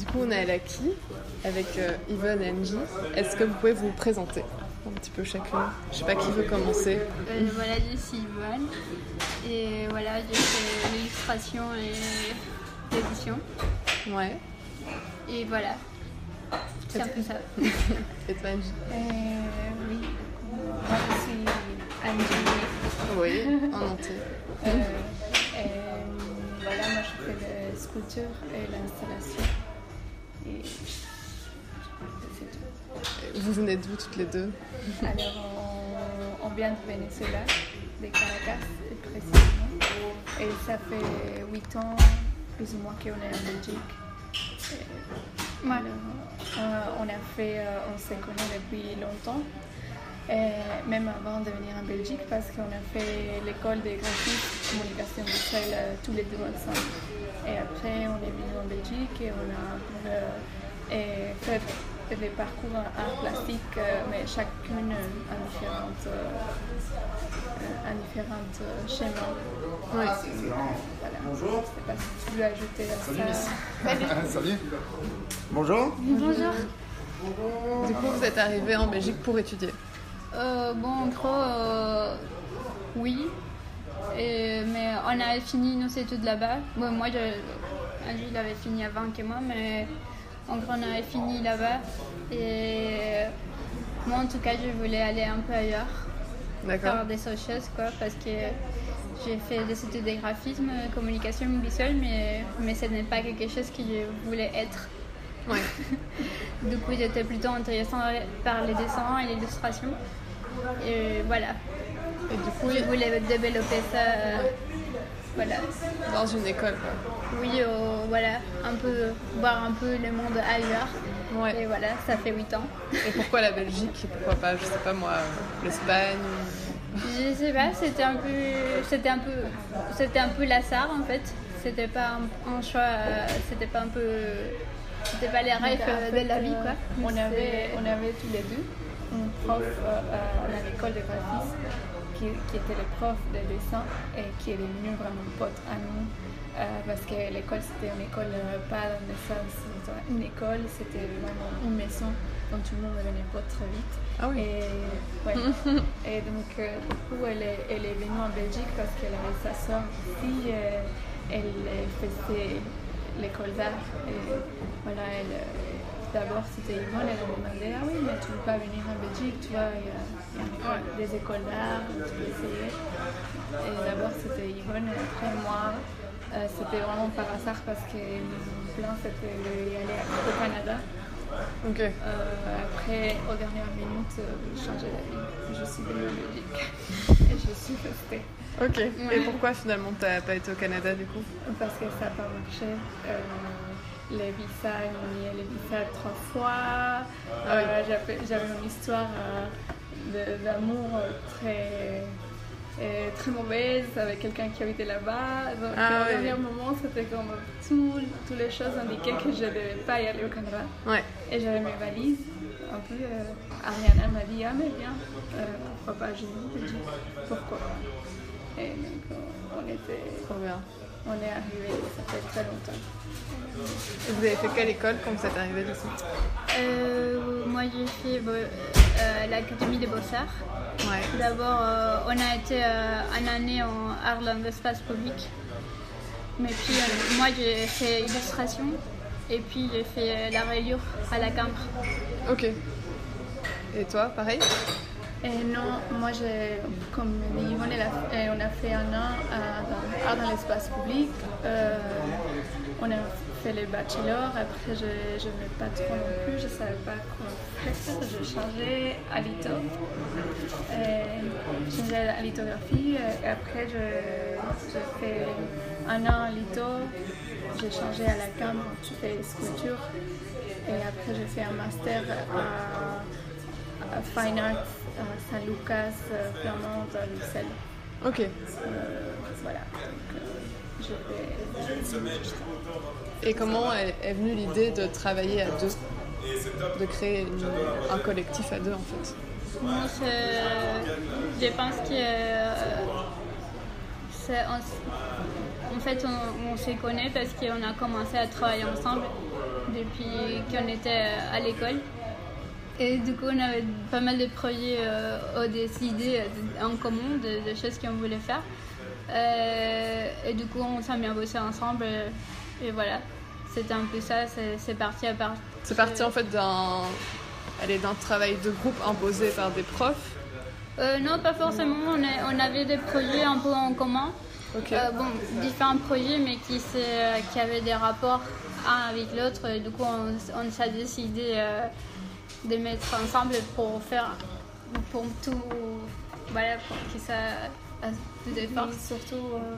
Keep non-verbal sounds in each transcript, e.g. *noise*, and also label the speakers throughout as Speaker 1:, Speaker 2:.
Speaker 1: Du coup, on est à l'acquis avec euh, Yvonne et Angie. Est-ce que vous pouvez vous présenter un petit peu chacune Je sais pas qui veut commencer.
Speaker 2: Euh, voilà, je suis Yvonne. Et voilà, j'ai fait l'illustration et l'édition.
Speaker 1: Ouais.
Speaker 2: Et voilà. C'est un peu ça. *laughs*
Speaker 1: Et toi, Angie
Speaker 3: Euh, oui, moi je suis Angie.
Speaker 1: Oui, *laughs* en entier.
Speaker 3: Voilà, moi je fais la sculpture et l'installation. Et c'est tout.
Speaker 1: Vous venez d'où toutes les deux?
Speaker 3: Alors, on, on vient de Venezuela, de Caracas précisément. Et ça fait 8 ans, plus ou moins, qu'on est en Belgique. Et alors, euh, on a fait, euh, on se connaît depuis longtemps. Et même avant de venir en Belgique, parce qu'on a fait l'école de graphisme, communication visuelle euh, tous les deux ensemble. Et après, on est venu en Belgique et on a euh, et fait les parcours en art plastique, euh, mais chacune en différentes, euh, en différentes schémas. Voilà.
Speaker 4: Bonjour.
Speaker 3: Je sais pas si tu veux ajouter à ça.
Speaker 4: Salut. *laughs* Bonjour.
Speaker 2: Bonjour.
Speaker 1: Du coup, vous êtes arrivés en Belgique pour étudier.
Speaker 2: Euh, bon, en gros, euh, oui. Et- mais on a fini nos études là-bas. Bon, moi, je, il avait fini avant que moi, mais en gros, on avait fini là-bas. Et moi, en tout cas, je voulais aller un peu ailleurs, faire des autres choses, quoi, parce que j'ai fait des études de graphisme, communication visuelle, mais, mais ce n'est pas quelque chose que je voulais être.
Speaker 1: Ouais. *laughs*
Speaker 2: Du coup, j'étais plutôt intéressée par les dessins et l'illustration. Et voilà,
Speaker 1: Et du coup,
Speaker 2: je voulais développer ça. euh, voilà.
Speaker 1: dans une école, quoi.
Speaker 2: Oui, euh, voilà, un peu, voir un peu le monde ailleurs.
Speaker 1: Ouais.
Speaker 2: Et voilà, ça fait 8 ans.
Speaker 1: Et pourquoi la Belgique et pourquoi pas, je sais pas moi, euh, l'Espagne
Speaker 2: Je sais pas, c'était un peu, c'était un peu, c'était un peu l'hasard en fait. C'était pas un, un choix, euh, c'était pas un peu, c'était pas les rêves euh, de la vie
Speaker 3: euh,
Speaker 2: quoi.
Speaker 3: On
Speaker 2: C'est-
Speaker 3: avait, on avait tous les deux un prof euh, euh, à l'école de graphisme qui, qui était le prof de dessin et qui est devenu vraiment pote à nous euh, parce que l'école c'était une école euh, pas dans le sens c'était une école, c'était vraiment une maison dont tout le monde devenait pote très vite.
Speaker 1: Ah oui.
Speaker 3: Et, ouais. *laughs* et donc, euh, du coup, elle est, elle est venue en Belgique parce qu'elle avait sa soeur ici. euh, elle faisait l'école d'art. Et voilà, elle, euh, d'abord c'était Yvonne, elle me demandait Ah oui, mais tu veux pas venir en Belgique Tu vois, il y a, des écoles d'art, tu peux essayer. Et d'abord c'était Yvonne, et après moi. euh, c'était vraiment par hasard parce que mon plan c'était d'y aller au Canada.
Speaker 1: Ok.
Speaker 3: Euh, après, aux dernières minutes, euh, j'ai changé d'avis. Je suis venue en Belgique et je suis restée
Speaker 1: Ok. Et pourquoi finalement t'as pas été au Canada du coup?
Speaker 3: Parce que ça n'a pas marché. Euh, les visas, ils m'ont mis les visas trois fois. Euh, j'avais, une histoire euh, d'amour très, euh, très mauvaise avec quelqu'un qui habitait là-bas. Donc,
Speaker 1: Ah
Speaker 3: au
Speaker 1: oui.
Speaker 3: dernier moment, c'était comme tout, toutes les choses indiquaient que je ne devais pas y aller au Canada.
Speaker 1: Ouais.
Speaker 3: Et j'avais mes valises. Un peu, euh, Ariana m'a dit Ah, mais bien, euh, pourquoi pas J'ai dit Pourquoi Et donc, euh, on, était,
Speaker 1: Trop bien.
Speaker 3: on est arrivé, ça fait très longtemps.
Speaker 1: Et vous avez fait quelle école quand vous êtes arrivés du coup
Speaker 2: Euh, moi j'ai fait l'Académie des Beaux-Arts.
Speaker 1: Ouais.
Speaker 2: D'abord, euh, on a été euh, une année en art dans l'espace public. Mais puis, euh, moi, j'ai fait illustration. Et puis, j'ai fait euh, la reliure à la cambre.
Speaker 1: Ok. Et toi, pareil?
Speaker 3: Et non, moi, comme dit Yvonne, on a fait un an à- art dans l'espace public. Euh, on a fait les bachelors. Après, je n'aimais pas trop non plus. Je ne savais pas quoi faire. J'ai changé à litho. Et J'ai changé à lithographie. Et après, je- j'ai fait un an à litho. J'ai changé à la cambre. Je fais sculpture. Et après, j'ai fait un master à, à Fine Arts à Saint-Lucas, euh, Flamand, à Bruxelles.
Speaker 1: Ok.
Speaker 3: Euh, voilà. Donc, euh, je
Speaker 1: Et comment est, venue l'idée de travailler à deux De créer un collectif à deux en fait?
Speaker 2: Moi, je, pense que euh, c'est- en fait, on, se connaît parce qu'on a commencé à travailler ensemble. depuis qu'on était à l'école. Et du coup, on avait pas mal de projets euh, décidés en commun, de, choses qu'on voulait faire. Euh, et du coup, on s'est mis à bosser ensemble. Et, voilà, c'était un peu ça. C'est parti à part.
Speaker 1: C'est parti en fait d'un d'un travail de groupe imposé par des profs
Speaker 2: euh, Non, pas forcément. On, on, avait des projets un peu en commun. Euh, bon, différents projets, mais qui, qui avaient des rapports un avec l'autre. Du coup, on, on s'est décidé de mettre ensemble pour faire pour tout voilà pour que ça a
Speaker 3: de force. surtout euh,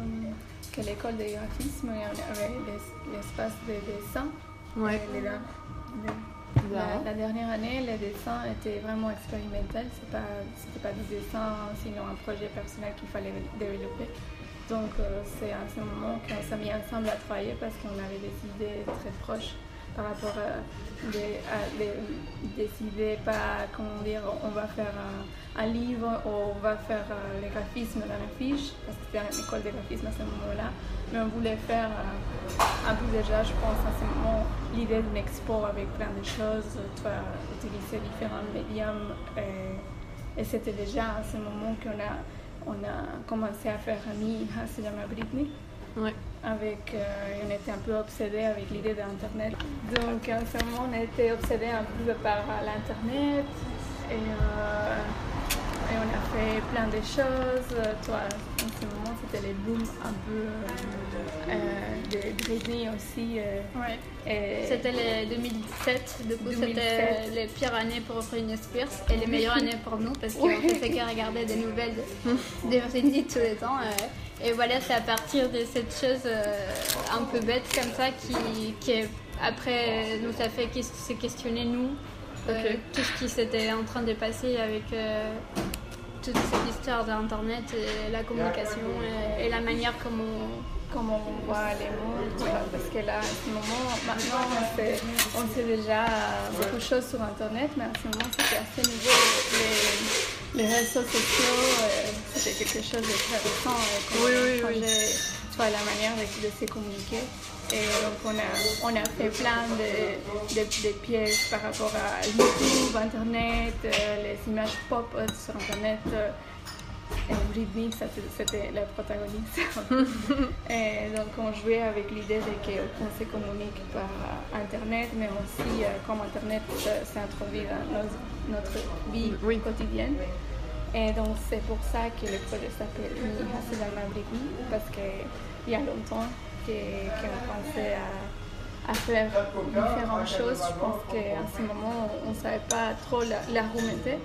Speaker 3: que l'école de graphisme avait l'espace de dessin.
Speaker 1: Ouais.
Speaker 3: la, dernière année, les dessins étaient vraiment expérimentaux. Ce pas, c'était pas des dessins, sinon un projet personnel qu'il fallait développer. Donc euh, c'est à ce moment qu'on s'est mis ensemble à travailler parce qu'on avait des idées très proches par rapport à, décider pas comment dire on va faire un, livre ou on va faire euh, les graphismes dans la fiche parce que c'était une école de graphisme à ce moment-là. Mais on voulait faire euh, un peu déjà je pense à ce moment l'idée d'une expo avec plein de choses toi utiliser différents médiums et, c'était déjà à ce moment qu'on a on a commencé à faire ami à Britney
Speaker 1: ouais
Speaker 3: avec, euh, on était un peu obsédé avec l'idée d'Internet. Donc en ce moment, on été obsédé un peu par l'Internet et, euh, et, on a fait plein de choses. En ce moment, c'était les booms un peu euh, de Britney aussi.
Speaker 2: ouais. C'était les 2017, du coup c'était les pires années pour Britney Spears et les meilleures années pour nous parce qu'on ne fait que regarder des nouvelles de, de Britney tous les temps. Et voilà, c'est à partir de cette chose euh, un peu bête comme ça qui, qui après nous a fait se questionner nous euh, tout ce qui s'était en train de passer avec euh, toute cette histoire d'internet et la communication et, la manière comment
Speaker 3: comment on voit les mots, parce que là, à ce moment, maintenant, on sait, déjà beaucoup de choses sur Internet, mais à ce moment, c'était à ce niveau, les, les réseaux sociaux, euh, c'était quelque chose de très récent.
Speaker 1: Euh, oui, oui, oui.
Speaker 3: Soit la manière de, se communiquer. Et donc, on a, on a fait plein de, de, pièges par rapport à YouTube, Internet, euh, les images pop sur Internet. Et Britney, c'était la protagoniste. *laughs* et donc on jouait avec l'idée qu'on se communique par Internet, mais aussi euh, comme Internet s'est introduit dans notre vie quotidienne. Et donc c'est pour ça que le projet s'appelle Hasselama Britney, parce qu'il y a longtemps qu'on pensait à, à, faire différentes choses. Je pense qu'à ce moment, on ne savait pas trop l'argumenter.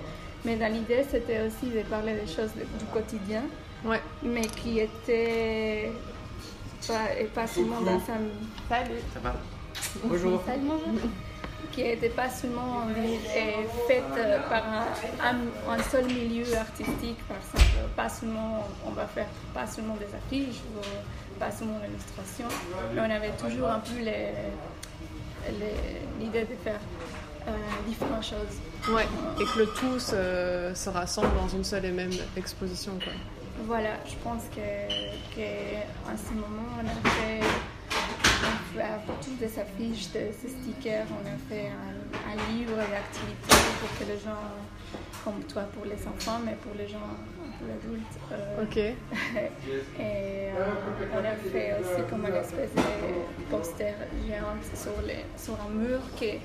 Speaker 3: Mais dans l'idée, c'était aussi de parler des choses du quotidien,
Speaker 1: ouais.
Speaker 3: mais qui étaient pas, et pas seulement dans un...
Speaker 4: Salut Ça va Bonjour
Speaker 3: Salut Qui n'étaient pas seulement faites par un, un, seul milieu artistique, par exemple. Pas seulement, on va faire pas seulement des affiches, ou pas seulement l'illustration, mais on avait toujours un peu l'idée de faire euh, différentes choses.
Speaker 1: Ouais, et que le tout se, rassemble dans une seule et même exposition. Quoi.
Speaker 3: Voilà, je pense qu'à ce moment, on a fait toutes des affiches, de, ces stickers, on a fait un, livre d'activités pour que les gens, comme toi pour les enfants, mais pour les gens pour adultes.
Speaker 1: Euh, ok. *laughs*
Speaker 3: et euh, on a fait aussi comme une espèce de poster géant sur, les, sur un mur qui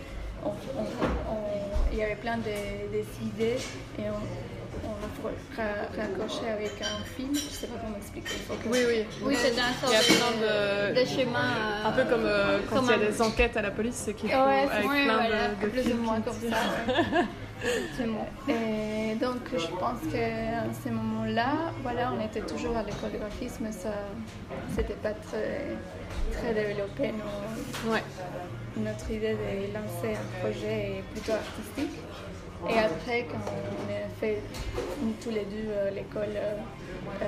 Speaker 3: il y avait plein d'idées et on, on raccrochait avec un film, je ne sais pas comment expliquer.
Speaker 1: Oui, oui.
Speaker 2: Oui, c'est un sorte de, de, schéma.
Speaker 1: un peu comme euh, quand il y a des enquêtes à la police, qu'il faut
Speaker 3: ouais,
Speaker 1: avec plein de, de
Speaker 3: plus ou moins comme ça. Et donc, je pense qu'à ce moment-là, voilà, on était toujours à l'école de graphisme, ça, c'était pas très, très développé.
Speaker 1: Nos, ouais
Speaker 3: notre idée de lancer un projet plutôt artistique. Et après, quand on a fait tous les deux euh, l'école, euh, euh,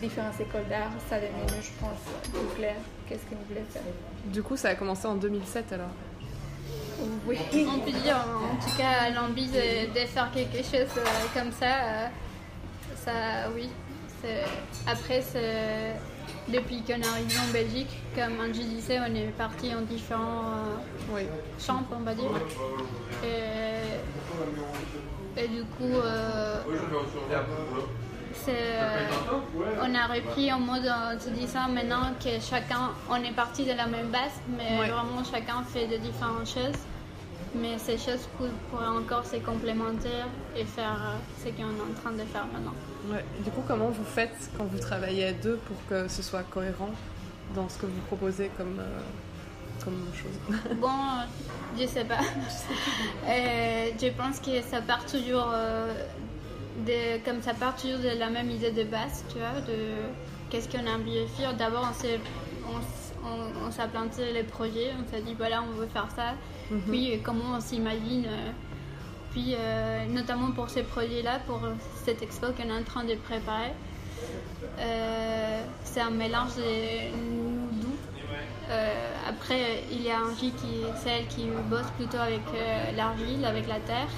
Speaker 3: différentes écoles d'art, ça a devenu, je pense, plus clair qu'est-ce qu'on voulait faire.
Speaker 1: Du coup, ça a commencé en 2007 alors
Speaker 3: Oui.
Speaker 2: On peut dire, en tout cas, l'envie de, de, faire quelque chose comme ça, ça, oui. Après, depuis qu'on est arrivé en Belgique, comme Angie disait, on est parti en différents euh,
Speaker 1: Oui.
Speaker 2: champs, on va dire. Et du coup, euh, c'est, euh, on a repris en mode en se disant maintenant que chacun, on est parti de la même base, mais
Speaker 1: Ouais.
Speaker 2: vraiment chacun fait de différentes choses. Mais ces choses pour- pourraient encore se complémenter et faire euh, ce qu'on est en train de faire maintenant.
Speaker 1: Ouais. Du coup, comment vous faites quand vous travaillez à deux pour que ce soit cohérent dans ce que vous proposez comme, euh, comme chose *laughs*
Speaker 2: Bon, je sais pas. *laughs* Euh, je pense que ça part toujours euh, de, comme ça part toujours de la même idée de base, tu vois, de qu'est-ce qu'on a envie de faire. D'abord, on s'est on, on- planté les projets, on s'est dit voilà, on veut faire ça. Puis euh, comment on s'imagine. puis euh, notamment pour ces projets-là, pour cette expo qu'on est en train de préparer, euh, c'est un mélange de après, il y a Angie qui celle qui bosse plutôt avec euh, l'argile, avec la terre.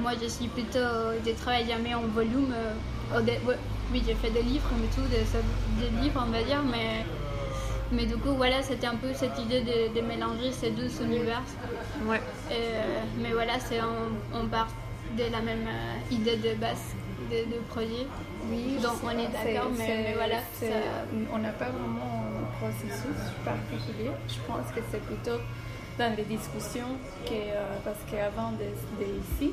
Speaker 2: Moi, je suis plutôt je travaille jamais en volume. euh, oui, j'ai fait des livres, mais tout, des, des livres, on va dire, mais mais du coup, voilà, c'était un peu cette idée de, de mélanger ces deux univers.
Speaker 1: Ouais.
Speaker 2: Euh, mais voilà, c'est on, on part de la même euh, idée de base de, de projet.
Speaker 3: Oui,
Speaker 2: Donc on est d'accord, mais, voilà. ça-
Speaker 3: on n'a pas vraiment processus particulier. Je pense que c'est plutôt dans les discussions que, euh, parce qu'avant de ici,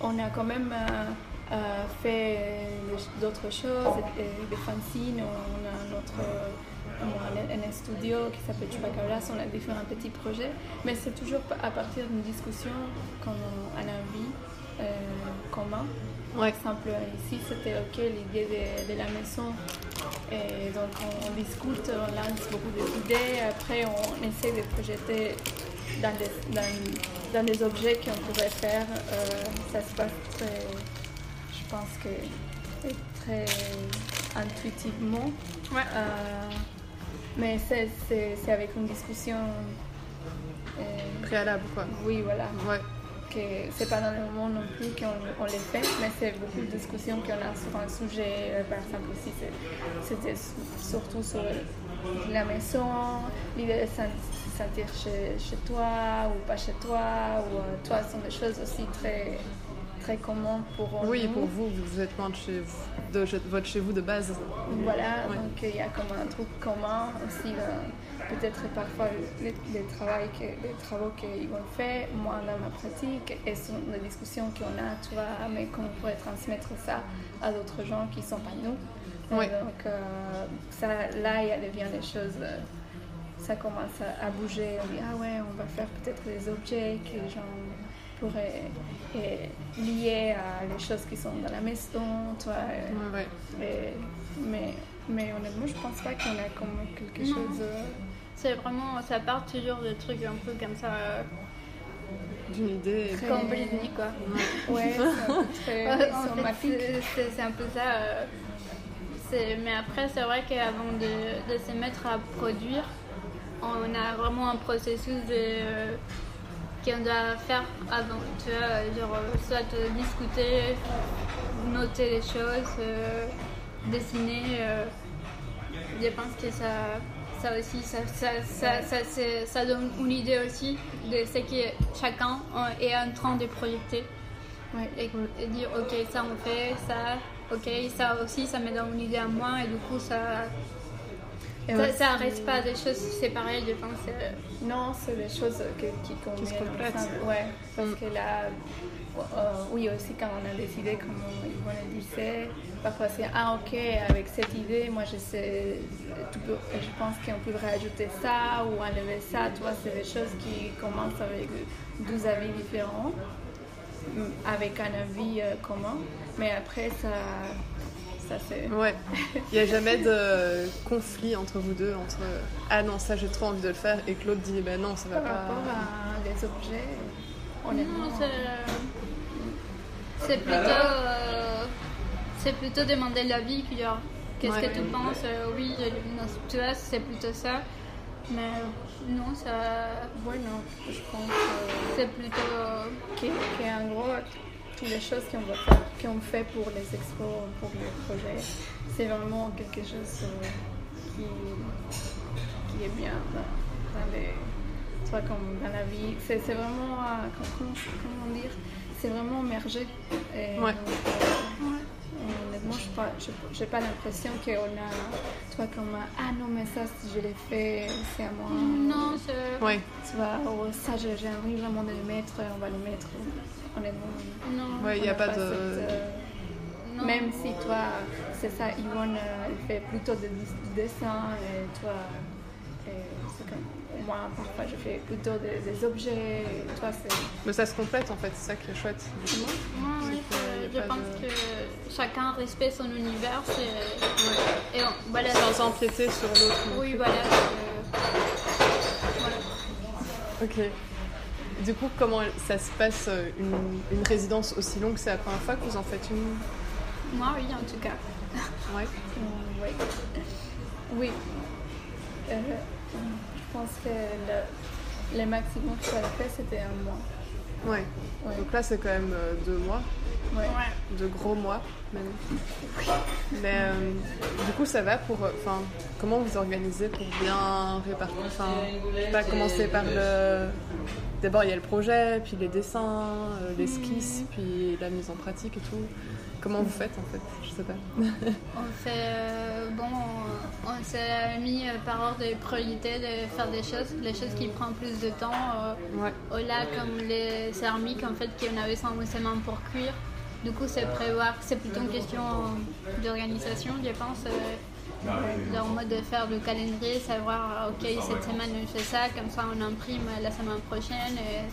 Speaker 3: on a quand même euh, euh, fait d'autres choses, des fanzines, on a notre un, un studio qui s'appelle Chupacabras, on a différents petits projets, mais c'est toujours à partir d'une discussion qu'on a envie euh, commun. Par
Speaker 1: Ouais.
Speaker 3: exemple, ici, c'était OK l'idée de, de la maison. Et donc, on, on discute, on lance beaucoup d'idées. Après, on essaie de projeter dans des, dans, dans des objets qu'on pourrait faire. Euh, ça se passe très, je pense que très intuitivement.
Speaker 2: Ouais.
Speaker 3: Euh, mais c'est- avec une discussion. euh,
Speaker 1: Préalable, quoi.
Speaker 3: oui, voilà
Speaker 1: Ouais.
Speaker 3: Que c'est pas dans le moment non plus qu'on on les fait, mais c'est beaucoup de discussions qu'on a sur un sujet. Euh, Par exemple, aussi, c'était su- surtout sur la maison, l'idée de sen- se sentir chez, chez toi ou pas chez toi, ou euh, toi, ce sont des choses aussi très, très communes pour
Speaker 1: Oui,
Speaker 3: nous.
Speaker 1: pour vous, vous êtes loin de chez vous, de votre chez vous de base.
Speaker 3: Voilà,
Speaker 1: Ouais.
Speaker 3: donc il y a comme un truc commun aussi, euh, peut-être parfois les, les, travaux que, les travaux qu'ils vont faire, moi dans ma pratique, et ce sont des discussions qu'on a, tu vois, mais qu'on pourrait transmettre ça à d'autres gens qui ne sont pas nous?
Speaker 1: Ouais.
Speaker 3: donc euh, ça, là, il y a devient des choses, euh, ça commence à, bouger, on dit, ah ouais, on va faire peut-être des objets que les gens pourraient et, lier à les choses qui sont dans la maison, tu vois. euh,
Speaker 1: Ouais, ouais.
Speaker 3: et- mais, mais honnêtement, je pense pas qu'on a comme quelque
Speaker 2: Non.
Speaker 3: chose. euh,
Speaker 2: C'est vraiment, ça part toujours de trucs un peu comme ça, euh,
Speaker 1: D'une idée.
Speaker 3: Très-
Speaker 2: comme Britney quoi.
Speaker 3: Ouais, *laughs* c'est un peu
Speaker 2: Ouais, un ça. euh, c'est- mais après, c'est vrai qu'avant de, de se mettre à produire, on a vraiment un processus de, qu'on doit faire avant. Tu vois, genre, euh, soit euh, discuter, noter les choses, euh, dessiner. euh, je pense que ça, ça aussi, ça, ça, ça, ça, donne une idée aussi de ce que chacun euh, est en train de projeter
Speaker 3: Ouais.
Speaker 2: et, et dire ok ça on fait ça ok ça aussi ça me donne une idée à moi et du coup ça
Speaker 3: Et
Speaker 2: ça, reste pas des choses séparées je pense euh,
Speaker 3: Non, c'est des choses que- qui conviennent.
Speaker 1: se complètent.
Speaker 3: ensemble. Ouais, parce
Speaker 1: Mm.
Speaker 3: que là, euh, oui, aussi quand on a décidé, comme Yvonne disait, parfois c'est ah ok, avec cette idée, moi je sais, tu peux- je pense qu'on pourrait ajouter ça ou enlever ça, tu vois, c'est des choses qui commencent avec deux avis différents, mm, avec un avis euh, commun, mais après ça, ça c'est.
Speaker 1: Ouais. *laughs* Il n'y a jamais de conflit entre vous deux, entre ah non, ça j'ai trop envie de le faire, et que l'autre dit ben non, ça va
Speaker 3: Par rapport
Speaker 1: pas.
Speaker 3: à des objets, honnêtement.
Speaker 2: non, c'est c'est plutôt euh, c'est plutôt demander l'avis puis genre qu'est-ce
Speaker 1: Ouais.
Speaker 2: que tu penses? Euh, oui tu vois c'est plutôt ça mais non ça
Speaker 3: non, je pense euh,
Speaker 2: c'est plutôt
Speaker 3: que- qu'en gros, toutes les choses qu'on va faire, qu'on fait pour les expos, pour les projets, c'est vraiment quelque chose euh, qui, qui est bien dans, dans les, toi, comme dans la vie. C'est c'est vraiment, euh, comment, comment dire, c'est vraiment mergé. Et
Speaker 1: Ouais.
Speaker 3: euh, Honnêtement, je n'ai pas l'impression qu'on a, toi, comme, ah non, mais ça, si je l'ai fait, c'est à moi.
Speaker 2: Non, c'est.
Speaker 1: Ouais.
Speaker 3: Tu vois, oh, ça, j'ai envie vraiment de le mettre, on va le mettre. Honnêtement.
Speaker 2: Non.
Speaker 1: Ouais, il n'y a pas de.
Speaker 3: cette, euh,
Speaker 2: non.
Speaker 3: Même si toi, c'est ça, Yvonne, euh, elle fait plutôt de des dessins et toi, c'est comme moi, parfois je fais plutôt des, des objets. Et toi, c'est.
Speaker 1: Mais ça se complète en fait, c'est ça qui est chouette. C'est que
Speaker 2: je
Speaker 1: pas
Speaker 2: pense
Speaker 1: de-
Speaker 2: que chacun respecte son univers et on- voilà.
Speaker 1: Sans empiéter sur l'autre.
Speaker 2: Oui, voilà. euh, voilà.
Speaker 1: Ok. Du coup, comment ça se passe euh, une, une résidence aussi longue? C'est la première fois que vous en faites une?
Speaker 2: Moi, oui, en tout cas.
Speaker 1: Ouais.
Speaker 3: Mm, Oui. Oui. Euh, je pense que le, le maximum que j'avais fait, c'était un mois.
Speaker 1: Ouais.
Speaker 3: Ouais.
Speaker 1: Donc là, c'est quand même euh, deux mois,
Speaker 3: Ouais.
Speaker 1: De gros mois même. Mais euh, du coup, ça va pour. euh, Enfin, comment vous organisez pour bien répartir Enfin, pas commencer par le. D'abord, il y a le projet, puis les dessins, euh, l'esquisse, puis la mise en pratique et tout. Comment vous faites en fait Je sais pas. *laughs*
Speaker 2: On fait, euh, bon, on, on s'est mis euh, par ordre de priorité de faire des choses, les choses qui prennent plus de temps. euh,
Speaker 1: Ouais.
Speaker 2: au lac, comme les céramiques en fait qu'on avait sans pour cuire. Du coup, c'est prévoir, c'est plutôt une question d'organisation, je pense. En mode de faire le calendrier, savoir, ok, cette semaine on fait ça, comme ça on imprime la semaine prochaine. Et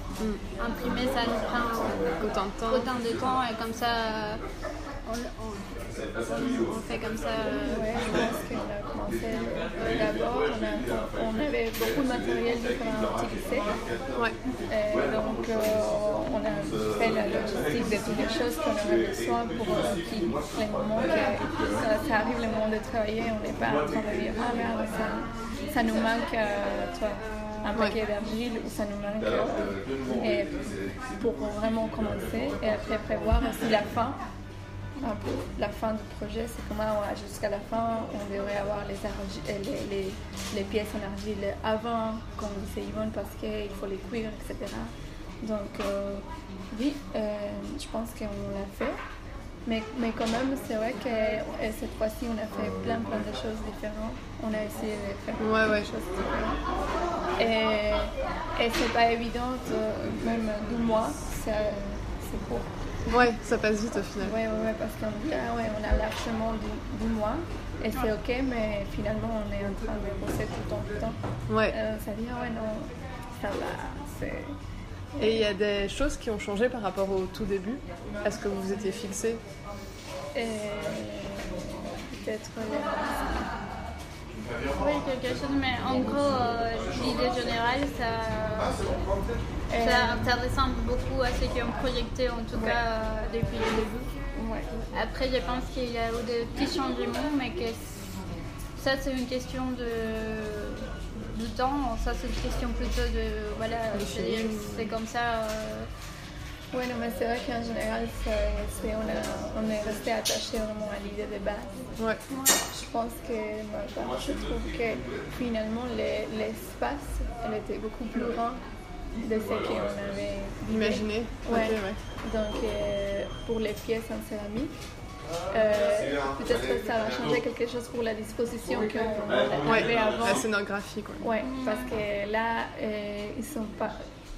Speaker 2: imprimer, ça nous prend
Speaker 1: Autant de temps.
Speaker 2: autant de temps et comme ça, euh, on, fait comme ça. euh,
Speaker 3: Ouais, je pense qu'on a commencé euh, d'abord, on, avait beaucoup de matériel qu'on a utilisé.
Speaker 1: Ouais.
Speaker 3: Et donc, euh, on a fait la logistique de toutes les choses qu'on aurait besoin pour euh, qu'il- les moments que ça, ça arrive le moment de travailler, on n'est pas en train de dire Ah merde, ça, ça nous manque euh, toi, un paquet d'argile ou ça nous manque. euh, et pour vraiment commencer et après prévoir aussi la fin. La fin du projet, c'est comment jusqu'à la fin on devrait avoir les, euh, les, les, les pièces en argile avant, comme disait Yvonne, parce qu'il faut les cuire, etc. Donc, euh, oui, euh, je pense qu'on l'a fait. Mais, mais quand même, c'est vrai que cette fois-ci, on a fait plein, plein de choses différentes. On a essayé de faire
Speaker 1: Ouais,
Speaker 3: plein
Speaker 1: ouais.
Speaker 3: de choses différentes. Et, et c'est pas évident, même deux mois, c'est court.
Speaker 1: Ouais, ça passe vite au final.
Speaker 3: Ouais, ouais, ouais, parce qu'on dit, ah ouais, on a largement deux, deux mois. Et c'est ok, mais finalement, on est en train de bosser tout le temps, tout le temps.
Speaker 1: Ouais.
Speaker 3: Euh, ça dit, ah ouais, non, ça va, c'est...
Speaker 1: Et il y a des choses qui ont changé par rapport au tout début? Est-ce que vous vous étiez fixé?
Speaker 3: Et peut-être
Speaker 2: Oui, quelque chose, mais en gros, euh, l'idée générale, ça, ça, ressemble beaucoup à ce qu'on projetait, en tout cas, euh, depuis le début.
Speaker 3: ouais.
Speaker 2: Après, je pense qu'il y a eu des petits changements, mais que ça, c'est une question de, du temps. Ça, c'est une question plutôt de. Voilà, c'est comme ça. euh,
Speaker 3: Ouais, non, mais c'est vrai qu'en général, on, a- on est resté attaché vraiment à l'idée de base.
Speaker 1: Ouais.
Speaker 3: Je pense que bah, je trouve que finalement, les- l'espace, elle était beaucoup plus grand de ce qu'on avait Ouais.
Speaker 1: Ouais.
Speaker 3: Donc, euh, pour les pièces en céramique, euh, peut-être que ça va changer quelque chose pour la disposition qu'on avait
Speaker 1: Ouais,
Speaker 3: avant.
Speaker 1: la scénographie quoi.
Speaker 3: Ouais, parce que là, euh, ils sont pas.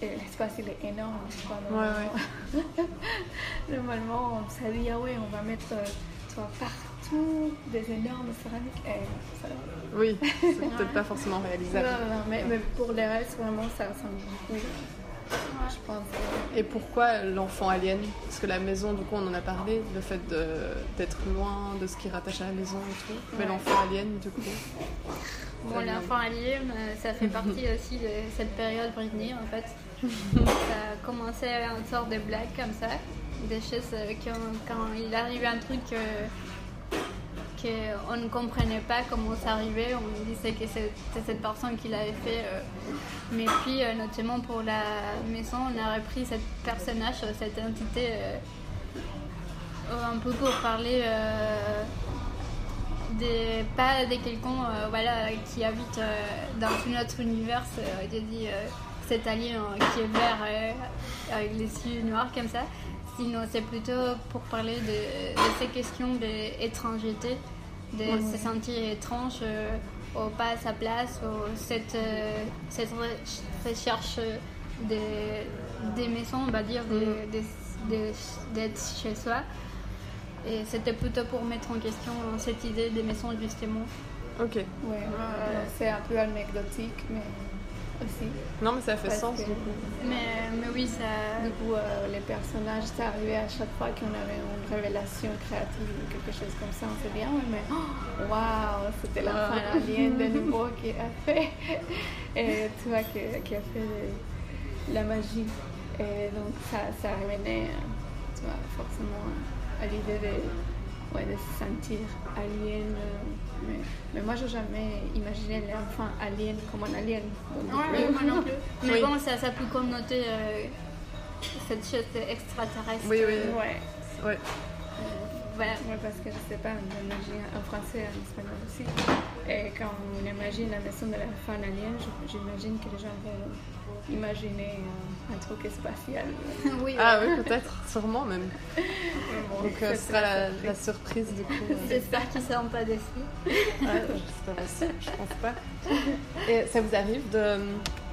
Speaker 3: euh, L'espace il est énorme. je crois,
Speaker 1: Ouais,
Speaker 3: normalement. *laughs* Normalement, on s'est dit, ah ouais, on va mettre euh, tu des énormes céramiques. Et ça-
Speaker 1: Oui, *laughs* c'est peut-être pas forcément
Speaker 3: Non,
Speaker 1: réalisable.
Speaker 3: non, non, mais, mais pour les restes, vraiment, ça ressemble beaucoup. Je pense.
Speaker 1: Et pourquoi l'enfant alien? Parce que la maison, du coup, on en a parlé, le fait d'être loin de ce qui rattache à la maison et tout. Mais
Speaker 3: Ouais.
Speaker 1: l'enfant alien, du coup.
Speaker 2: Bon, l'enfant alien, euh, ça fait partie *laughs* aussi de cette période Britney, en fait. *laughs* ça a commencé en sorte de blague comme ça, des choses euh, quand, quand il arrivait un truc euh, qu'on ne comprenait pas comment ça arrivait, on disait que c'était cette personne qui l'avait fait. euh. Mais puis, euh, notamment pour la maison, on a repris ce personnage, euh, cette entité, un peu pour parler. euh, de, pas de quelqu'un voilà, qui habite dans un autre univers, dis euh, cet alien qui est vert avec les yeux noirs comme ça. Sinon, c'est plutôt pour parler de, de ces questions d'étrangeté, de
Speaker 3: Ouais.
Speaker 2: se sentir étrange, euh, ou pas à sa place, ou cette, euh, cette re- recherche de, des maisons, on va dire, de- de- de- d'être chez soi. Et c'était plutôt pour mettre en question cette idée des maisons, justement.
Speaker 1: Ok.
Speaker 3: Ouais, euh, c'est un peu anecdotique, mais aussi.
Speaker 1: Non, mais ça fait
Speaker 3: Parce
Speaker 1: sens
Speaker 3: que-
Speaker 1: du coup.
Speaker 2: Mais, mais oui, ça.
Speaker 3: Du coup, euh, les personnages, c'est arrivé à chaque fois qu'on avait une révélation créative ou quelque chose comme ça, on s'est dit, ah ouais, mais oh, waouh, c'était la
Speaker 1: Wow.
Speaker 3: fin alien de nouveau qui a fait, *laughs* et tu vois, qui, qui a fait de la magie. Et donc, ça, ça revenait, tu vois, forcément à l'idée de, ouais, de se sentir alien. euh, mais, mais moi, j'ai jamais imaginé l'enfant alien comme un alien. Donc,
Speaker 2: Ouais, moi non plus. *laughs* Mais
Speaker 1: Oui.
Speaker 2: bon, ça, ça peut connoter euh, cette chose extraterrestre.
Speaker 1: Oui, oui.
Speaker 3: ouais.
Speaker 1: Ouais.
Speaker 2: Voilà.
Speaker 3: Ouais, parce que je sais pas, on imagine en français et en espagnol aussi. Et quand on imagine la maison de la femme alien, j'imagine que les gens vont imaginer euh, un truc spatial. *laughs*
Speaker 2: oui,
Speaker 1: Ah
Speaker 2: voilà.
Speaker 1: oui, *laughs* peut-être, sûrement même.
Speaker 3: Bon,
Speaker 1: Donc euh, ce sera la,
Speaker 3: surprise.
Speaker 1: la surprise du coup. euh.
Speaker 2: J'espère qu'ils ne seront pas déçus.
Speaker 1: Ouais, je sais pas si- je pense pas. Et ça vous arrive de.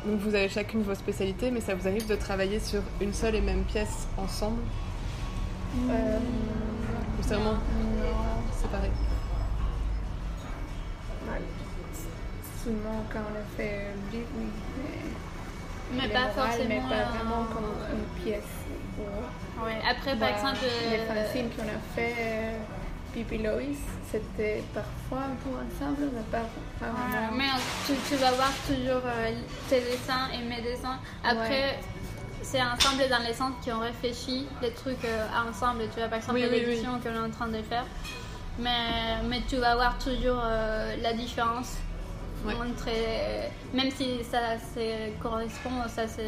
Speaker 1: Donc vous avez chacune vos spécialités, mais ça vous arrive de travailler sur une seule et même pièce ensemble?
Speaker 3: Euh,
Speaker 1: Ou c'est vraiment
Speaker 3: non,
Speaker 1: séparé
Speaker 3: ouais. Seulement quand on a fait le livre, oui. Mais,
Speaker 2: Mais pas
Speaker 3: morales,
Speaker 2: forcément.
Speaker 3: Mais pas
Speaker 2: euh,
Speaker 3: vraiment comme une pièce. Ou-
Speaker 2: Ouais. Après, par
Speaker 3: Bah,
Speaker 2: exemple.
Speaker 3: les
Speaker 2: euh,
Speaker 3: fanzines qu'on a fait, euh, Pipi Lois, c'était parfois un peu ensemble, mais pas, vraiment.
Speaker 2: mais tu, tu vas voir toujours euh, tes dessins et mes dessins. Après, c'est ensemble dans les centres qui ont réfléchi les trucs euh, ensemble. Tu vois, par exemple,
Speaker 1: Oui, oui,
Speaker 2: l'édition qu'on est en train de faire. Mais, mais tu vas voir toujours euh, la différence
Speaker 1: Ouais.
Speaker 2: entre. euh, même si ça se correspond, ça se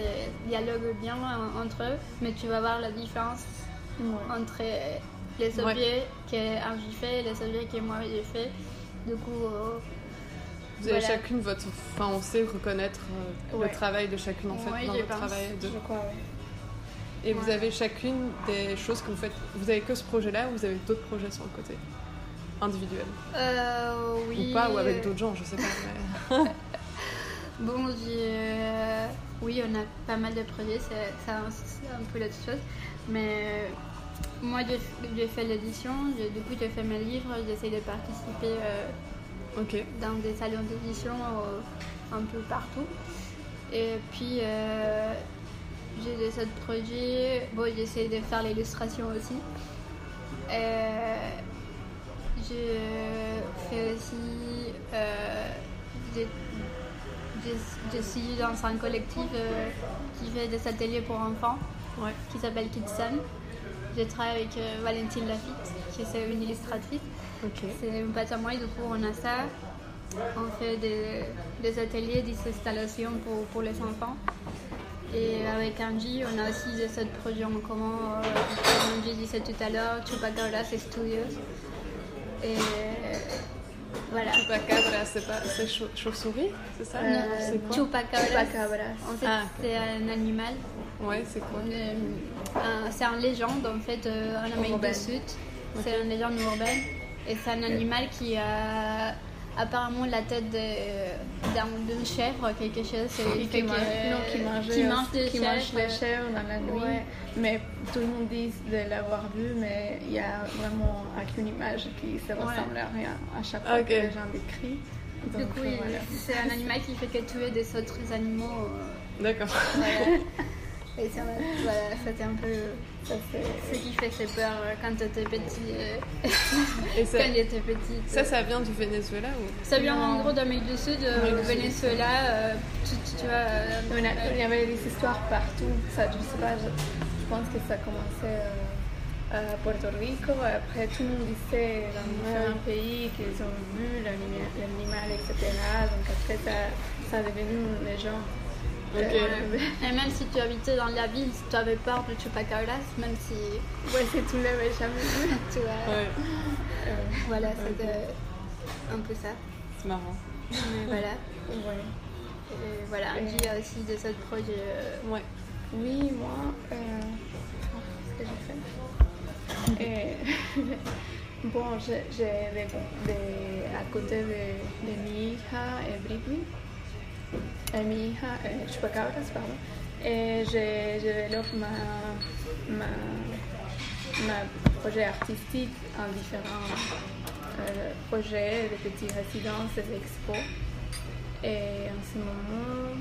Speaker 2: dialogue bien en- entre eux, mais tu vas voir la différence
Speaker 3: Ouais.
Speaker 2: entre les
Speaker 1: Ouais.
Speaker 2: objets que j'ai fait et les objets que moi j'ai fait. Du coup. euh,
Speaker 1: Vous avez chacune votre. Enfin, on sait reconnaître euh,
Speaker 3: Ouais.
Speaker 1: le travail de chacune en fait
Speaker 2: Ouais,
Speaker 1: dans
Speaker 2: pense.
Speaker 1: travail. deux.
Speaker 3: Je crois.
Speaker 1: Et vous avez chacune des choses que vous faites. Vous avez que ce projet-là ou vous avez d'autres projets sur le côté Individuels
Speaker 2: Euh, oui.
Speaker 1: Ou pas, ou avec
Speaker 2: euh,
Speaker 1: d'autres gens, je sais pas. mais- *laughs* *laughs*
Speaker 2: Bon, euh, oui, on a pas mal de projets, c'est un, un peu l'autre chose. Mais moi, j'ai fait l'édition, j'ai- du coup, j'ai fait mes livres, j'essaie de participer euh, Dans des salons d'édition euh, un peu partout. Et puis, euh, j'ai des autres projets. Bon, j'essaie de faire l'illustration aussi. Euh, j'ai fait aussi. je suis dans un collectif euh, qui fait des ateliers pour enfants
Speaker 1: Ouais.
Speaker 2: qui s'appelle Kidson. Je travaille avec euh, Valentine Lafitte, qui est une illustratrice. C'est une pâte à moi, du coup on a ça. On fait des, des ateliers, des installations pour, pour les enfants. Et avec Angie, on a aussi des autres projets en commun. euh, Comme Angie disait tout à l'heure, Chupacabra, c'est Studios. Et voilà.
Speaker 1: Chupacabra, c'est pas. C'est chau- chauve-souris C'est ça?
Speaker 2: Non,
Speaker 1: C'est quoi?
Speaker 2: Chupacabra,
Speaker 3: Chupacabras.
Speaker 2: en fait,
Speaker 1: Ah.
Speaker 2: c'est un animal.
Speaker 1: Ouais, c'est quoi?
Speaker 2: Euh, un- c'est une légende en fait euh, en Amérique du Sud. C'est une légende urbaine et c'est un animal qui a apparemment la tête d'une chèvre, quelque chose.
Speaker 3: Qui, qui,
Speaker 2: que-
Speaker 3: mange, non, qui mange,
Speaker 2: qui mange des
Speaker 3: qui mange
Speaker 2: chèvres.
Speaker 3: dans la nuit.
Speaker 2: Ouais.
Speaker 3: Mais tout le monde dit de l'avoir vu, mais il y a vraiment aucune image qui se ressemble à rien à chaque fois que les gens décrivent.
Speaker 2: Du coup,
Speaker 3: euh, voilà.
Speaker 2: c'est un animal qui fait que tuer des autres animaux. euh,
Speaker 1: D'accord. *laughs*
Speaker 2: Et voilà, c'était un peu
Speaker 3: Ça,
Speaker 2: ce qui faisait peur euh, quand j'étais petit. euh, *laughs*
Speaker 1: Et ça,
Speaker 2: quand j'étais petite.
Speaker 1: ça, ça vient du Venezuela ou?
Speaker 2: Ça vient en gros d'Amérique du Sud, euh, au. Venezuela, euh, tu, vois. euh,
Speaker 3: On a- il y avait des histoires partout. Ça, je sais pas, je, je pense que ça commençait euh, à Puerto Rico. Après, tout le monde disait dans différents pays qu'ils ont vu l'anima- l'animal, etc. Donc après, ça, ça est devenu une légende.
Speaker 2: Et même si tu habitais dans la ville, si tu avais peur de chupacabras, même si
Speaker 3: ouais, si tu l'avais jamais vu. *laughs*
Speaker 2: tu vois,
Speaker 1: Ouais.
Speaker 3: Euh,
Speaker 2: voilà, c'était- un peu ça.
Speaker 1: C'est marrant.
Speaker 2: Mais voilà.
Speaker 3: Ouais.
Speaker 2: Et voilà, Angie a aussi des autres projets. euh,
Speaker 1: Ouais.
Speaker 3: Oui, moi, euh, ce que j'ai fait? Et, *laughs* bon, j'ai des, des- à côté de, de mi hija et Britney, mi hija, eh, Chupacabras, pardon, et je, je développe ma, ma, ma projet artistique en différents euh, projets, des petites résidences, des expos. Et en ce moment,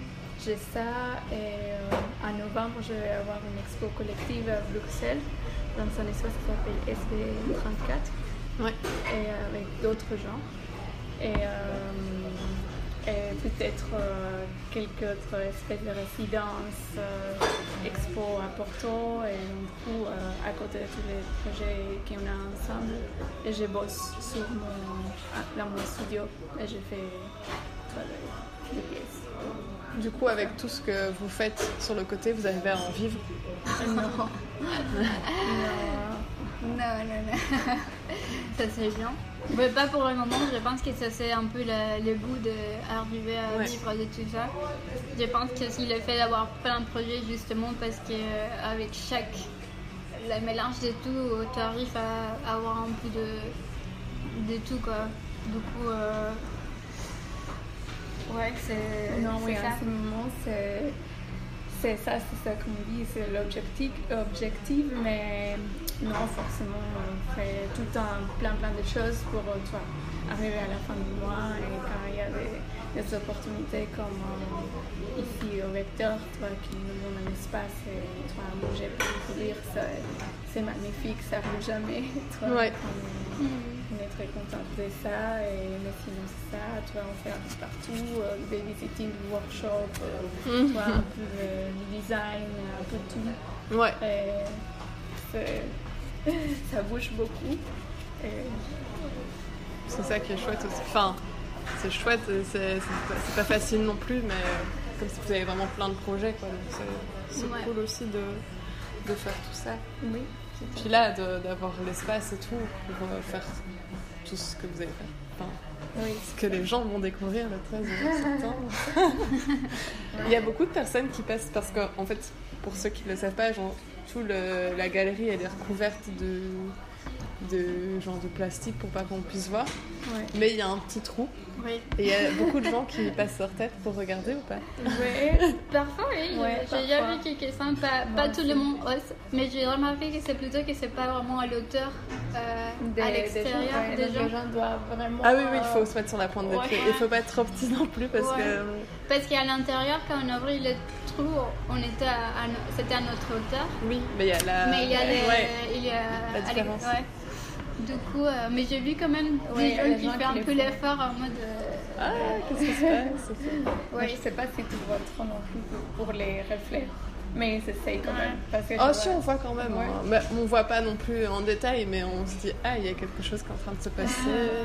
Speaker 3: j'ai ça. Et euh, en novembre, je vais avoir une expo collective à Bruxelles, dans un espace qui s'appelle SB34,
Speaker 1: Ouais.
Speaker 3: et avec d'autres gens. Et, euh, et peut-être euh, quelques autres espèces de résidences, euh, expo à Porto, et du coup, euh, à côté de tous les projets qu'on a ensemble, et je bosse sur mon, ah, dans mon studio, et je fais voilà, des pièces.
Speaker 1: Du coup, avec tout ce que vous faites sur le côté, vous arrivez à en vivre?
Speaker 3: Non.
Speaker 2: Non, non, non. ça c'est bien. Mais pas pour le moment, je pense que ça c'est un peu le, le bout d'arriver à
Speaker 1: Ouais.
Speaker 2: vivre de tout ça. Je pense que aussi le fait d'avoir plein de projets justement parce que euh, avec chaque le mélange de tout, tu arrives à avoir un peu de, de tout quoi. Du coup, euh, ouais, c'est
Speaker 3: Non,
Speaker 2: c'est
Speaker 3: oui,
Speaker 2: ça.
Speaker 3: en ce moment, c'est c'est ça, c'est ça qu'on dit, c'est l'objectif, objectif, mais non, forcément, on fait tout temps plein, plein de choses pour euh, toi, arriver à la fin du mois et quand il y a des, des opportunités comme euh, ici au Vecteur, toi, qui nous donne un espace et toi, bouger pour découvrir, ça, c'est magnifique, ça arrive jamais. *laughs* Toi,
Speaker 1: Ouais.
Speaker 3: Très contente de ça, et, mais sinon ça, tu vois, on fait un peu partout, euh, des visiting workshops, euh, tu vois, un peu du design, un peu de tout.
Speaker 1: Ouais.
Speaker 3: Et *laughs* ça bouge beaucoup. Et
Speaker 1: C'est ça qui est chouette aussi. Enfin, c'est chouette, c'est c'est pas, pas facile non plus, mais comme si vous avez vraiment plein de projets, quoi. C'est
Speaker 2: Ouais.
Speaker 1: cool aussi de, de faire tout ça.
Speaker 3: oui,
Speaker 1: Puis là, d'avoir l'espace et tout pour euh, faire tout ce que vous avez fait. Enfin,
Speaker 3: oui.
Speaker 1: ce que les gens vont découvrir le 13 septembre. *laughs* Il y a beaucoup de personnes qui passent parce qu'en en fait, pour ceux qui ne le savent pas, genre, tout le- la galerie elle est recouverte de, de genre de plastique pour pas qu'on puisse voir.
Speaker 3: Ouais.
Speaker 1: Mais il y a un petit trou
Speaker 2: Oui.
Speaker 1: et il y a beaucoup de gens qui *laughs* passent leur tête pour regarder ou pas.
Speaker 3: Ouais. *laughs*
Speaker 2: Parfois, oui.
Speaker 3: Ouais,
Speaker 2: j'ai déjà vu quelques-uns, pas, pas tout le monde ose, mais j'ai remarqué que c'est plutôt que c'est pas vraiment à l'auteur, euh, à
Speaker 3: des
Speaker 2: l'extérieur
Speaker 3: gens, ouais,
Speaker 2: des gens.
Speaker 3: Doivent vraiment.
Speaker 1: Ah oui, oui, il faut se mettre sur la pointe des pieds. Il faut pas être trop petit non plus parce
Speaker 2: Ouais.
Speaker 1: que.
Speaker 2: Parce qu'à l'intérieur, quand on ouvrit le trou, on était à, c'était à notre hauteur.
Speaker 1: Oui, mais il y a la.
Speaker 2: mais il y a les,
Speaker 1: Ouais.
Speaker 2: il y a
Speaker 1: La différence.
Speaker 2: Ouais. Du coup, euh, mais j'ai vu quand même
Speaker 3: Ouais,
Speaker 2: des gens qui font un peu l'effort en mode. euh,
Speaker 1: Ah, qu'est-ce qui se *laughs* passe?
Speaker 3: Moi, je sais pas si tu vois trop non plus pour les reflets. Mais ils essayent quand même. Parce que
Speaker 1: Oh, si, on voit quand même.
Speaker 3: Ouais.
Speaker 1: hein. Bah, on voit pas non plus en détail, mais on se dit, ah, il y a quelque chose qui est en train de se passer. euh,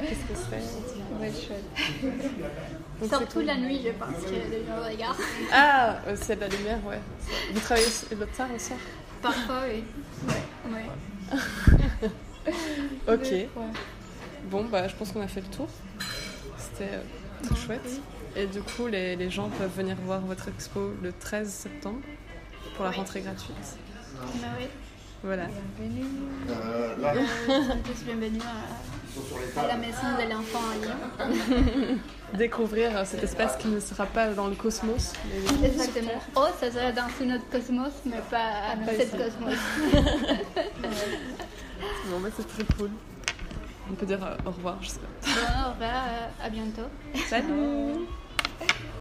Speaker 1: Qu'est-ce que c'est
Speaker 3: Ouais, chouette.
Speaker 1: Donc,
Speaker 2: Surtout
Speaker 1: c'est cool.
Speaker 2: la nuit, je pense que les gens regardent.
Speaker 1: Ah, c'est de la lumière, ouais. Vous travaillez le tard le soir
Speaker 2: Parfois, oui. Ouais. *laughs* *laughs*
Speaker 1: Ok.
Speaker 3: Ouais.
Speaker 1: Bon, bah, je pense qu'on a fait le tour. C'était euh, très chouette. Et du coup, les, les gens peuvent venir voir votre expo le 13 septembre pour la
Speaker 2: Oui.
Speaker 1: rentrée gratuite.
Speaker 2: Bah oui.
Speaker 1: Voilà.
Speaker 3: Bienvenue.
Speaker 5: Euh, là,
Speaker 2: Euh, ils sont tous bienvenus à, la maison de l'enfant à Lyon. *laughs*
Speaker 1: Découvrir euh, cet espace qui ne sera pas dans le cosmos. mais
Speaker 2: Exactement. Oh, ça sera dans une autre cosmos, mais pas
Speaker 1: pas
Speaker 2: cette
Speaker 1: ici.
Speaker 2: cosmos. *laughs* *laughs*
Speaker 1: Bon, bah, c'est très cool. On peut dire euh, au revoir, je sais pas.
Speaker 2: Bon, au revoir, euh, à bientôt.
Speaker 1: Salut